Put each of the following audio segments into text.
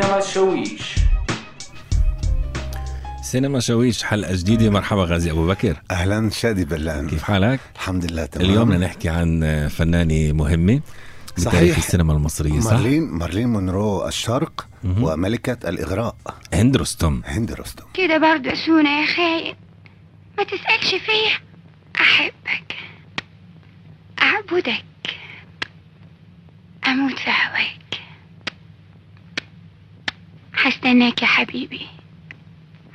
سينما الشويش سينما الشويش حلقة جديدة. مرحبا غازي أبو بكر. أهلا شادي بلان كيف حالك؟ الحمد لله تمام. اليوم بدنا نحكي عن فنانة مهمة صحيح. السينما المصرية صح؟ مارلين مارلين مونرو الشرق وملكة الإغراء. هند رستم هند رستم كده برضه سونا يا خاين ما تسألش فيا. أحبك. أعبدك. أموت في هواك هستناك يا حبيبي.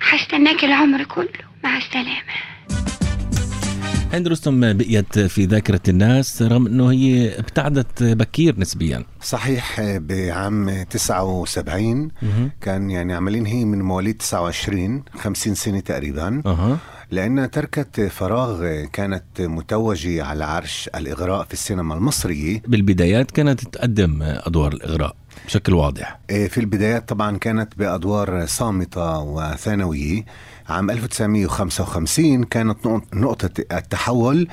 هستناك العمر كله. مع السلامة. هند رستم بقيت في ذاكرة الناس. رغم أنه هي ابتعدت بكير نسبيا. صحيح بعام 79 كان يعني عملين هي من مواليد 29 50 سنة تقريبا. أها. لأنها تركت فراغ كانت متوجة على عرش الإغراء في السينما المصرية. بالبدايات كانت تقدم أدوار الإغراء. بشكل واضح. إيه، في البدايات طبعا كانت بأدوار صامتة وثانوية. عام 1955 كانت نق- نقطة التحول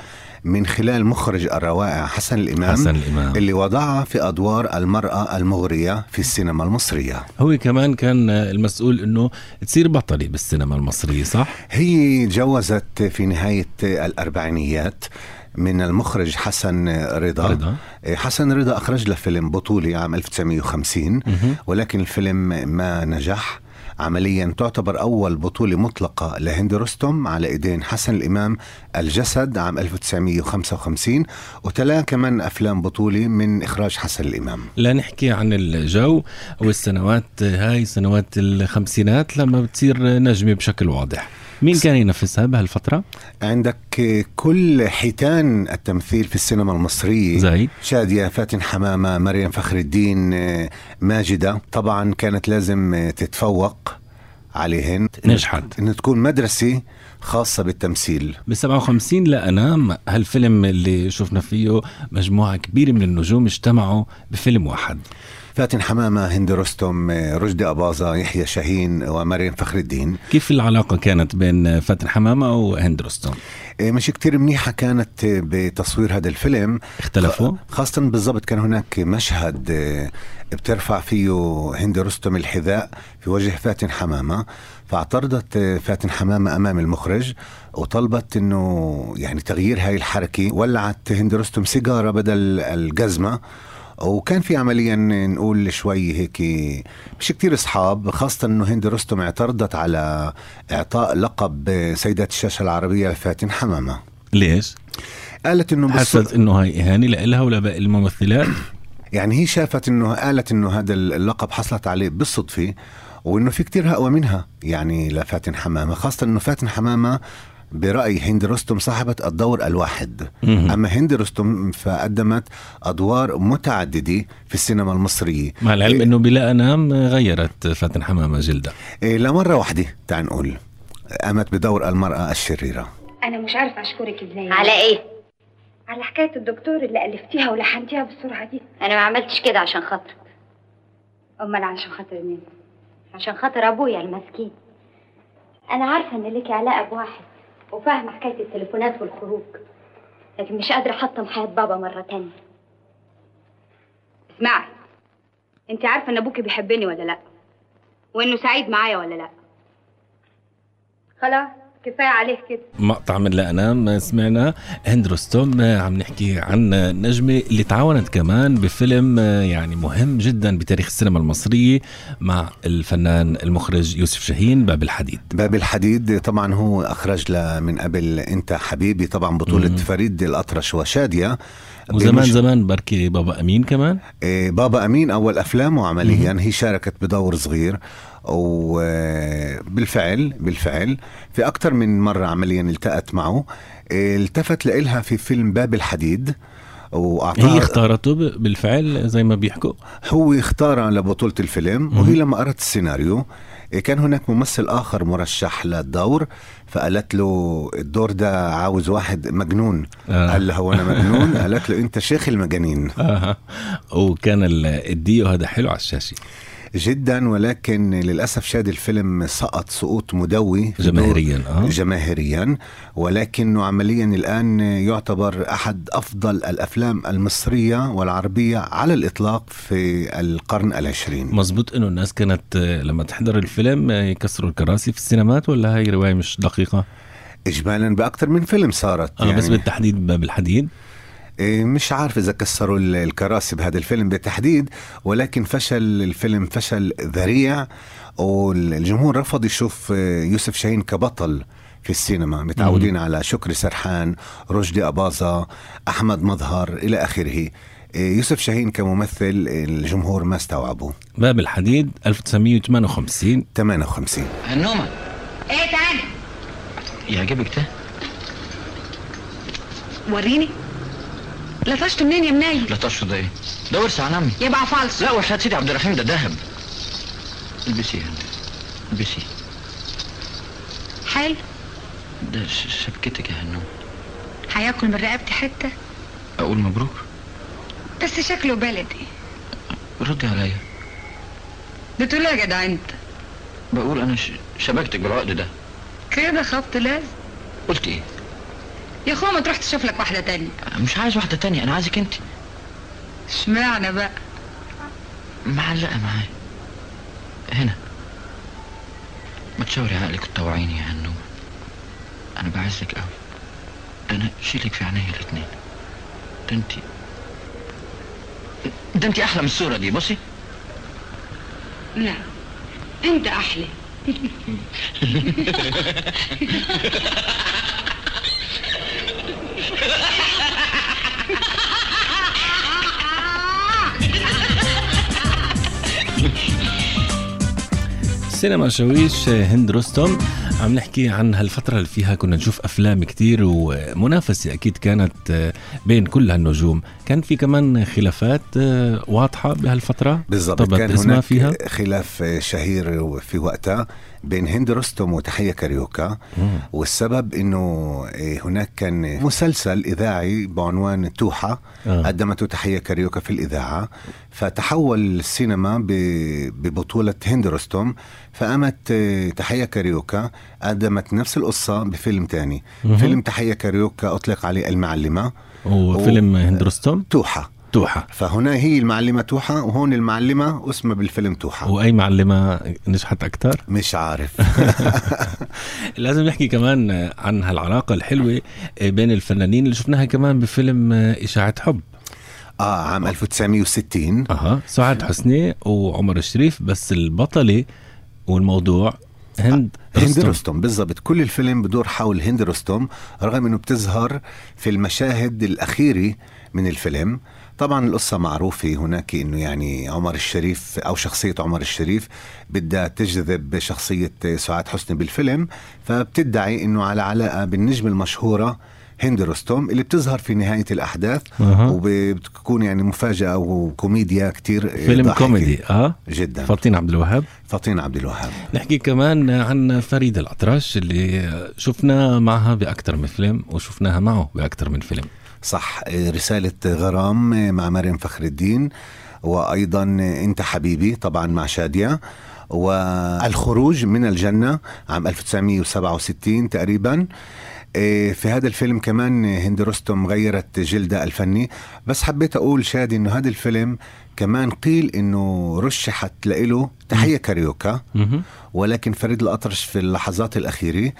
من خلال مخرج الروائع حسن الإمام حسن الإمام. اللي وضعها في أدوار المرأة المغرية في السينما المصرية. هو كمان كان المسؤول أنه تصير بطلة بالسينما المصرية صح؟ هي جوزت في نهاية الأربعينيات. من المخرج حسن رضا, رضا. حسن رضا أخرج له فيلم بطولي عام 1950 مهم. ولكن الفيلم ما نجح. عمليا تعتبر أول بطولة مطلقة لهند رستم على إيدين حسن الإمام الجسد عام 1955 وتلا كمان أفلام بطولة من إخراج حسن الإمام. لا نحكي عن الجو والسنوات هاي سنوات الخمسينات لما بتصير نجمة بشكل واضح. مين كان ينافسها بهالفترة؟ عندك كل حيتان التمثيل في السينما المصرية. زي شادية فاتن حمامة مريم فخر الدين ماجدة. طبعا كانت لازم تتفوق عليهن. نجحت. انه تكون مدرسة خاصة بالتمثيل. ب 57 لأنام هالفيلم اللي شفنا فيه مجموعة كبيرة من النجوم اجتمعوا بفيلم واحد. فاتن حمامة هند رستم رشدي أباظة يحيى شاهين ومريم فخر الدين كيف العلاقة كانت بين فاتن حمامة وهند رستم؟ آه، مش كتير منيحة كانت بتصوير هذا الفيلم. اختلفوا؟ خاصة بالضبط كان هناك مشهد آه، بترفع فيه هند رستم الحذاء في وجه فاتن حمامة. فاعترضت آه، فاتن حمامة أمام المخرج وطلبت إنه يعني تغيير هاي الحركة. ولعت هند رستم سيجارة بدل الجزمة. وكان في عمليا نقول شوي هيك مش كتير أصحاب خاصة إنه هند رستم اعترضت على إعطاء لقب سيدة الشاشة العربية لفاتن حمامة ليش؟ قالت إنه حست إنه هاي إهانة لها ولباقي الممثلات يعني هي شافت إنه قالت إنه هذا اللقب حصلت عليه بالصدفة وإنه في كتير اقوى منها يعني لفاتن حمامة خاصة إنه فاتن حمامة برأي هند رستم صاحبة الدور الواحد. أما هند رستم فقدمت أدوار متعددة في السينما المصرية. مع العلم إيه. إنه بلا أنام غيرت فاتن حمامة جلدها إيه لمرة واحدة تعال نقول قامت بدور المرأة الشريرة. أنا مش عارفة أشكرك إزاي. على إيه؟ على حكاية الدكتور اللي ألفتيها ولحنتيها بالسرعة دي. أنا ما عملتش كده عشان خاطرك. أمال عشان خاطر مين؟ عشان خاطر أبويا المسكين. أنا عارفة إن ليكي علاقة بواحد. وفاهمه حكاية التليفونات والخروج لكن مش قادرة أحطم حياة بابا مرة تانية. اسمعي أنت عارفة إن أبوكي بيحبني ولا لأ؟ وإنه سعيد معايا ولا لأ؟ خلاص. كفاية عليه كده. مقطع من لا انام سمعنا. هند رستم عم نحكي عن نجمة اللي تعاونت كمان بفيلم يعني مهم جدا بتاريخ السينما المصرية مع الفنان المخرج يوسف شاهين باب الحديد. باب الحديد طبعا هو أخرج له من قبل أنت حبيبي طبعا بطولة مم. فريد الأطرش وشادية. وزمان زمان بركي بابا أمين كمان؟ إيه، بابا أمين أول افلامه عمليا هي شاركت بدور صغير وبالفعل بالفعل في أكثر من مرة عمليا التقت معه. إيه، التفت لإلها في فيلم باب الحديد هي واعطاها اختارته ب- بالفعل زي ما بيحكوا؟ هو اختارها لبطولة الفيلم. وهي لما قرأت السيناريو كان هناك ممثل آخر مرشح للدور فقالت له الدور ده عاوز واحد مجنون آه. قال له هو أنا مجنون قالت له أنت شيخ المجانين آه. وكان ال- الديو هذا حلو على الشاشة جدا ولكن للأسف شاد الفيلم سقط سقوط مدوي جماهيريا آه. جماهيريا ولكنه عمليا الآن يعتبر أحد أفضل الأفلام المصرية والعربية على الإطلاق في القرن العشرين. مزبوط إنه الناس كانت آه، لما تحضر الفيلم آه، يكسروا الكراسي في السينمات ولا هاي رواية مش دقيقة؟ اجمالا بأكثر من فيلم صارت آه بس بالتحديد باب الحديد مش عارف إذا كسروا ال- الكراسي بهذا الفيلم بالتحديد ولكن فشل الفيلم فشل ذريع والجمهور رفض يشوف آه، يوسف شاهين كبطل في السينما متعودين على شكري سرحان رشدي أباظة أحمد مظهر إلى آخره. إيه، يوسف شاهين كممثل الجمهور ما استوعبه باب الحديد 1958 58 هنومة. إيه تعالى يعجبك ده؟ وريني. لطشت منين يا مناي لا طشه ده إيه؟ ده ورث عن عمي. يبقى فالص. لا وحياة سيدي عبد الرحيم ده ذهب البسيه يا هند البسيه حلو ده شبكتك يا هنوم. هياكل من رقبتي حتة؟ أقول مبروك؟ بس شكله بلدي. ردي عليا. بتقول إيه يا جدع أنت؟ بقول أنا. شبكتك بالعقد ده. كده خبط لازم. قلت إيه؟ يا اخويا ما تروح تشوف لك واحدة تانية. مش عايز واحدة تانية أنا عايزك أنت. اشمعنى بقى؟ معلقة معايا هنا. ما تشاوري عقلك وتطوعيني يا هنوم. أنا بعزك قوي ده أنا شيلك في عينيا الاتنين. ده أنت. ده أنت أحلى من الصورة دي بصي. لا أنت أحلى. سينما شويش هند رستم. عم نحكي عن هالفترة اللي فيها كنا نشوف أفلام كتير ومنافسة أكيد كانت بين كل هالنجوم. كان في كمان خلافات واضحة بهالفترة؟ بالضبط كان هناك فيها؟ خلاف شهير في وقتها. بين هند رستم وتحية كاريوكا والسبب إنه هناك كان مسلسل إذاعي بعنوان توحة آه. قدمته تحية كاريوكا في الإذاعة. فتحول للسينما ببطولة هند رستم. فقامت تحية كاريوكا قدمت نفس القصة بفيلم تاني. فيلم تحية كاريوكا أطلق عليه المعلمة. وفيلم هند رستم؟ توحة. توحة. فهنا هي المعلمة توحة وهون المعلمة اسمها بالفيلم توحة. وأي معلمة نجحت أكثر؟ مش عارف. لازم نحكي كمان عن هالعلاقة الحلوة بين الفنانين اللي شفناها كمان بفيلم إشاعة حب. آه عام 1960 أها. سعاد حسني وعمر الشريف بس البطلة والموضوع هند هند رستم. رستم بالضبط. كل الفيلم بدور حول هند رستم رغم إنه بتظهر في المشاهد الأخيرة من الفيلم. طبعا القصة معروفة هناك إنه يعني عمر الشريف أو شخصية عمر الشريف بدها تجذب شخصية سعاد حسني بالفيلم فبتدعي إنه على علاقة بالنجم المشهورة هند رستم اللي بتظهر في نهاية الأحداث أها. وبتكون يعني مفاجأة وكوميديا كتير فيلم. كوميدي آه. جدا. فاطين عبد الوهاب. فطين عبد الوهاب. نحكي كمان عن فريد الأطرش اللي شفنا معها بأكثر من فيلم وشفناها معه بأكثر من فيلم. صح. رسالة غرام مع مريم فخر الدين وأيضا أنت حبيبي طبعا مع شادية والخروج من الجنة عام 1967 تقريبا. إيه، في هذا الفيلم كمان هند رستم غيرت جلدها الفني. بس حبيت أقول شادي أنه هذا الفيلم كمان قيل أنه رشحت لإله تحية كاريوكا. ولكن فريد الأطرش في اللحظات الأخيرة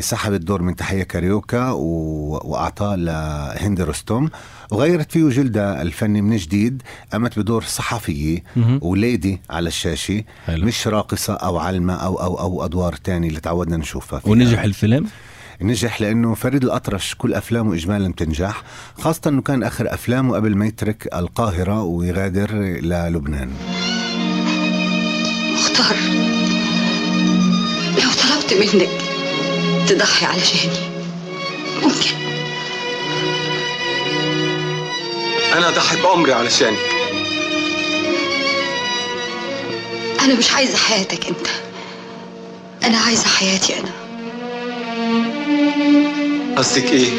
سحب الدور من تحية كاريوكا و... وأعطاه لهند رستم وغيرت فيه جلدها الفني من جديد قامت بدور صحفية. وليدي على الشاشة حلو. مش راقصة أو علمة أو أو أو أدوار تانية اللي تعودنا نشوفها فيها. ونجح الفيلم نجح لأنه فريد الأطرش كل أفلامه اجمالا بتنجح خاصة إنه كان آخر أفلامه قبل ما يترك القاهرة ويغادر للبنان مختار لو طلبت منك تضحي علشاني ممكن. أنا اضحي بعمري علشانك. أنا مش عايزة حياتك أنت. أنا عايزة حياتي أنا. قصدك إيه؟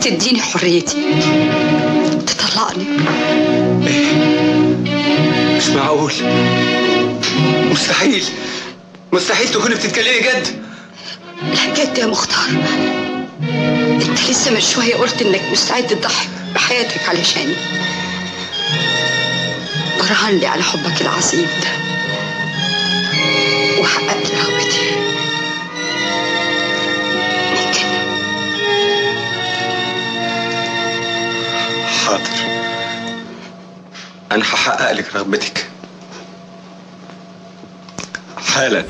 تديني حريتي. تطلقني. إيه؟ مش معقول. مستحيل. مستحيل تكوني بتتكلمي جد. لا جد يا مختار. انت لسه من شوية قلت إنك مستعد تضحي بحياتك علشاني برهن لي على حبك العظيم ده. وحققت رغبتي ممكن. حاضر. أنا هحقق لك رغبتك. حالا.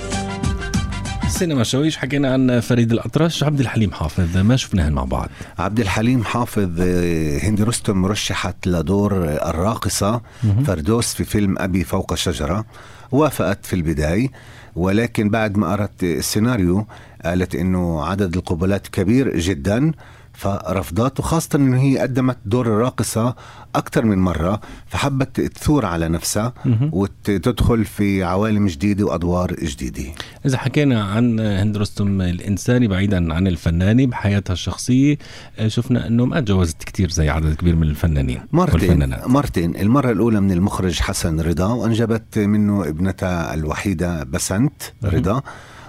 سينما شويش حكينا عن فريد الأطرش. عبد الحليم حافظ ما شفناهن مع بعض؟ عبد الحليم حافظ آه، هند رستم رشحت لدور الراقصة فردوس في فيلم أبي فوق شجرة. وافقت في البداية ولكن بعد ما قرأت السيناريو قالت إنه عدد القبلات كبير جدا. فرفضت وخاصة إنه هي قدمت دور الراقصة أكثر من مرة فحبت تثور على نفسها وتدخل في عوالم جديدة وأدوار جديدة. إذا حكينا عن هند رستم الإنساني بعيدا عن الفناني بحياتها الشخصية شفنا أنه ما تجاوزت كتير زي عدد كبير من الفنانين مرتين والفنانات. مرتين المرة الأولى من المخرج حسن رضا وأنجبت منه ابنتها الوحيدة بسنت رضا.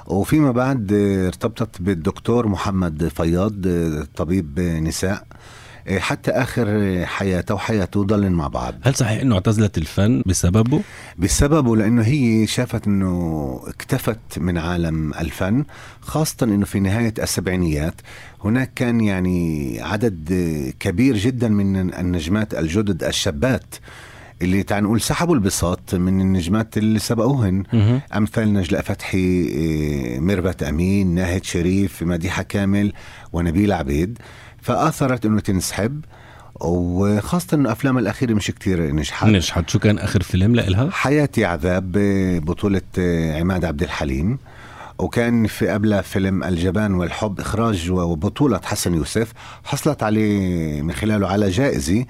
وفيما بعد ارتبطت بالدكتور محمد فياض طبيب نساء حتى آخر آه، حياتها وحياته ضلن مع بعض هل صحيح أنه اعتزلت الفن بسببه؟ بسببه لأنه هي شافت إنه اكتفت من عالم الفن خاصة إنه في نهاية السبعينيات هناك كان يعني عدد كبير جدا من النجمات الجدد الشابات اللي تعال نقول سحبوا البساط من النجمات اللي سبقوهن. أمثال نجلاء فتحي إيه، ميرفت أمين ناهد شريف مديحة كامل ونبيل عبيد. فآثرت إنه تنسحب وخاصة إنه افلامها الأخيرة مش كتير نجحت. نجحت. شو كان آخر فيلم لإلها؟ حياتي عذاب بطولة عماد عبد الحليم. وكان في قبلها فيلم الجبان والحب إخراج وبطولة حسن يوسف. حصلت عليه من خلاله على جائزة.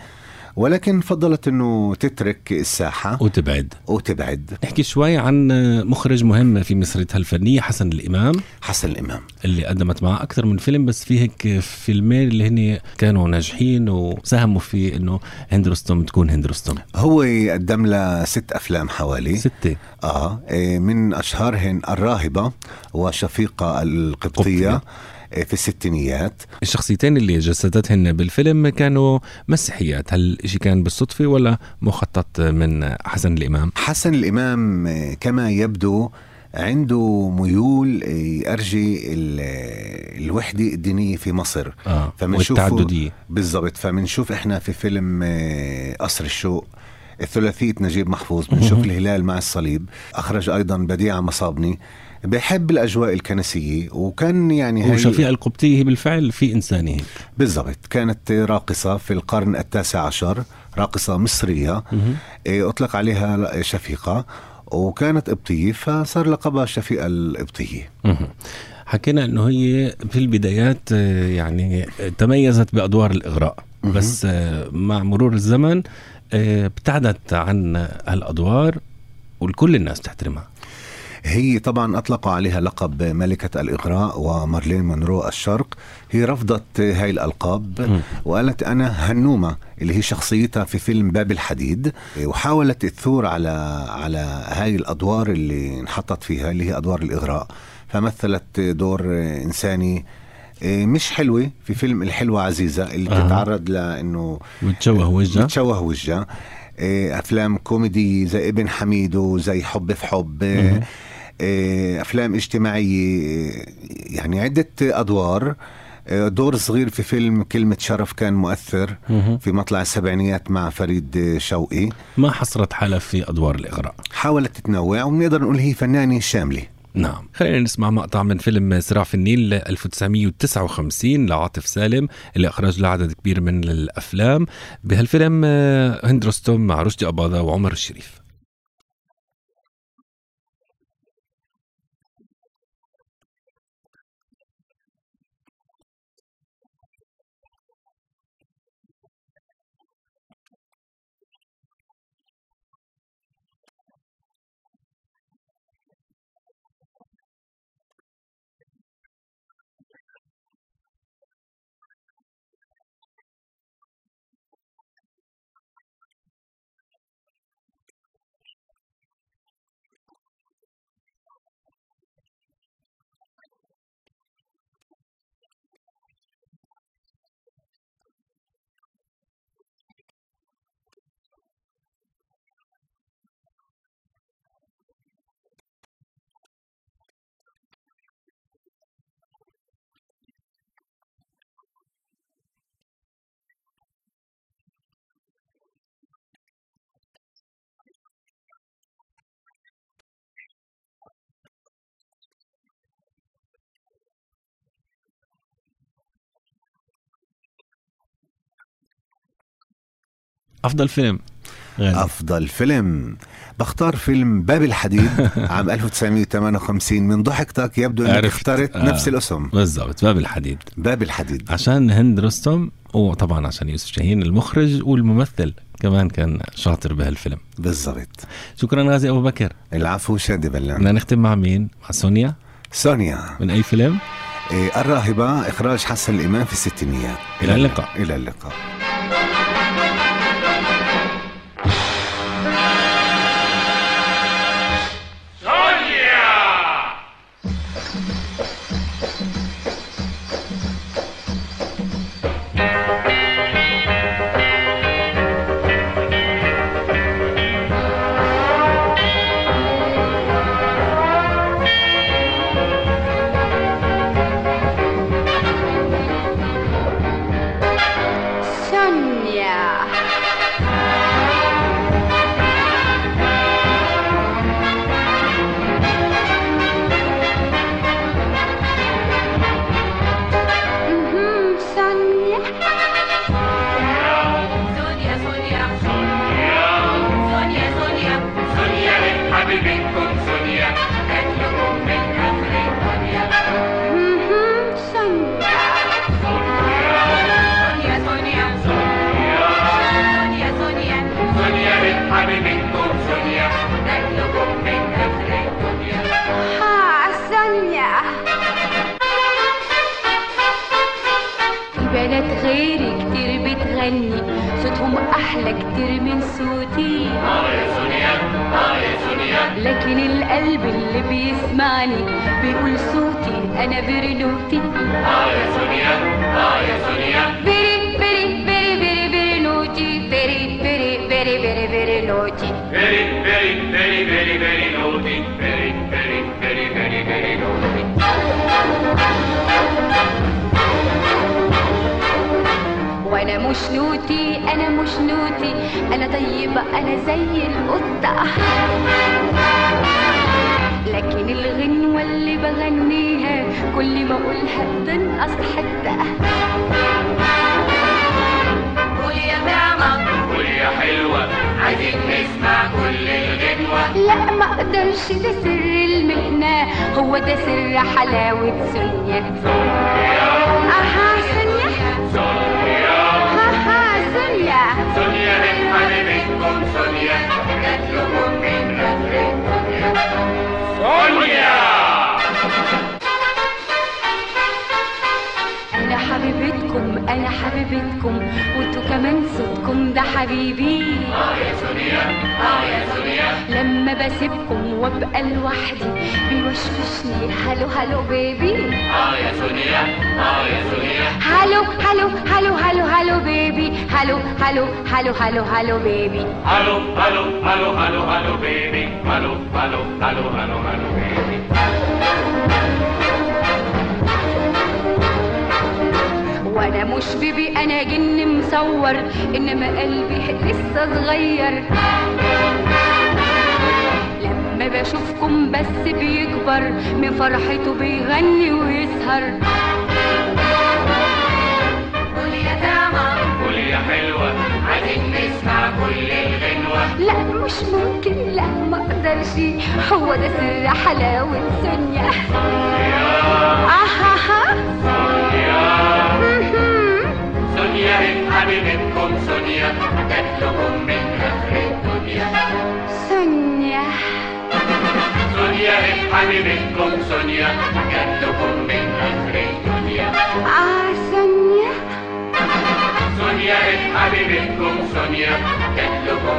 ولكن فضلت أنه تترك الساحة. وتبعد. وتبعد. نحكي شوي عن مخرج مهم في مسيرتها الفنية حسن الإمام. حسن الإمام. اللي قدمت معه أكثر من فيلم بس في هيك فيلمين اللي هن كانوا ناجحين وساهموا في إنه هند رستم تكون هند رستم هو قدم لها ست أفلام حوالي. ستة. آه إيه، من أشهرهن الراهبة وشفيقة القبطية. قبطية. إيه، في الستينيات. الشخصيتين اللي جسدتهن بالفيلم كانوا مسيحيات. هل الشيء كان بالصدفة ولا مخطط من حسن الإمام؟ حسن الإمام كما يبدو عنده ميول يرجي ال- الوحدة الدينية في مصر. آه فمنشوفه- والتعددية. بالضبط. فمنشوف إحنا في فيلم آه، قصر الشوق الثلاثية نجيب محفوظ. بنشوف الهلال مع الصليب. أخرج أيضا بديعة مصابني. بحب الأجواء الكنسية وكان يعني هي وشفيقة القبطية هي بالفعل في إنسانة هيك بالضبط كانت راقصة في القرن التاسع عشر راقصة مصرية. إيه، أطلق عليها شفيقة وكانت قبطية فصار لقبها شفيقة القبطية مهم. حكينا إنه هي في البدايات آه، يعني تميزت بأدوار الإغراء. بس آه، مع مرور الزمن آه، ابتعدت عن هالادوار والكل الناس تحترمها. هي طبعا أطلقوا عليها لقب ملكة الإغراء ومارلين مونرو الشرق. هي رفضت هاي الألقاب وقالت أنا هنومة اللي هي شخصيتها في فيلم باب الحديد. وحاولت تثور على على هاي الأدوار اللي انحطت فيها اللي هي أدوار الإغراء. فمثلت دور إنساني مش حلوة في فيلم الحلوة عزيزة اللي أها. تتعرض لأنه وتشوه وجهها. بتشوه وجهها. إيه، أفلام كوميدي زي ابن حميدو زي حب في حب. إيه، أفلام اجتماعية يعني عدة أدوار. إيه، دور صغير في فيلم كلمة شرف كان مؤثر. في مطلع السبعينيات مع فريد شوقي. ما حصرت حالها في أدوار الإغراء؟ حاولت تتنوع ونقدر نقول هي فنانة شاملة. نعم. خلينا نسمع مقطع من فيلم صراع في النيل 1959 لعاطف سالم اللي اخرج له عدد كبير من الأفلام. بهالفيلم آه، هند رستم مع رشدي أباظة وعمر الشريف. أفضل فيلم. غازي. أفضل فيلم. بختار فيلم باب الحديد عام 1958 من ضحكتك يبدو إنك عرفت. اخترت آه. نفس الأسم. بالضبط. باب الحديد. باب الحديد. عشان هند رستم وطبعا عشان يوسف شاهين المخرج والممثل كمان كان شاطر بهالفيلم. بالضبط. شكرا غازي أبو بكر. العفو شادي بلان بدنا نختم مع مين؟ مع سونيا؟ سونيا. من أي فيلم؟ إيه، الراهبة إخراج حسن الإمام في الستينيات. إلى اللقاء. إلى اللقاء. أحلى كتير من صوتي. لكن القلب اللي بيسمعني بيقول صوتي أنا برنوتي. آه وأنا مش نوتي أنا مش نوتي أنا طيبة أنا زي القطة. لكن الغنوة اللي بغنيها كل ما أقولها بتنقص حتة قول يا ماما قول يا حلوة. عايزين نسمع كل الغنوة. لا ما أقدرش ده سر المهنة. هو ده سر حلاوة سونيا أها. حبيبتكم سونيا جات لكم من أنا حبيبتكم وأنتوا كمان صوتكم ده حبيبي. آه يا سونيا آه يا سونيا لما بسيبكم وأبقى لوحدي بيوشوشني هلو هلو بيبي آه يا سونيا آه يا سونيا هلو هلو هلو هلو هلو بيبي هلو هلو هلو هلو هلو بيبي هلو هلو هلو هلو هلو بيبي هلو هلو هلو هلو هلو بيبي وأنا مش بيبي أنا جن مصور انما قلبي لسه صغير. لما بشوفكم بس بيكبر من فرحته بيغني ويسهر. قول يا داما قول يا حلوة عايزين نسمع كل الغنوة. لا مش ممكن لا ما أقدرش. هو ده سر حلاوة سونيا أها سونيا من حبيبتكم سونيا جات لكم من آخر الدنيا سونيا سونيا من حبيبتكم سونيا جات لكم من آخر الدنيا آه سونيا سونيا من حبيبتكم سونيا جات لكم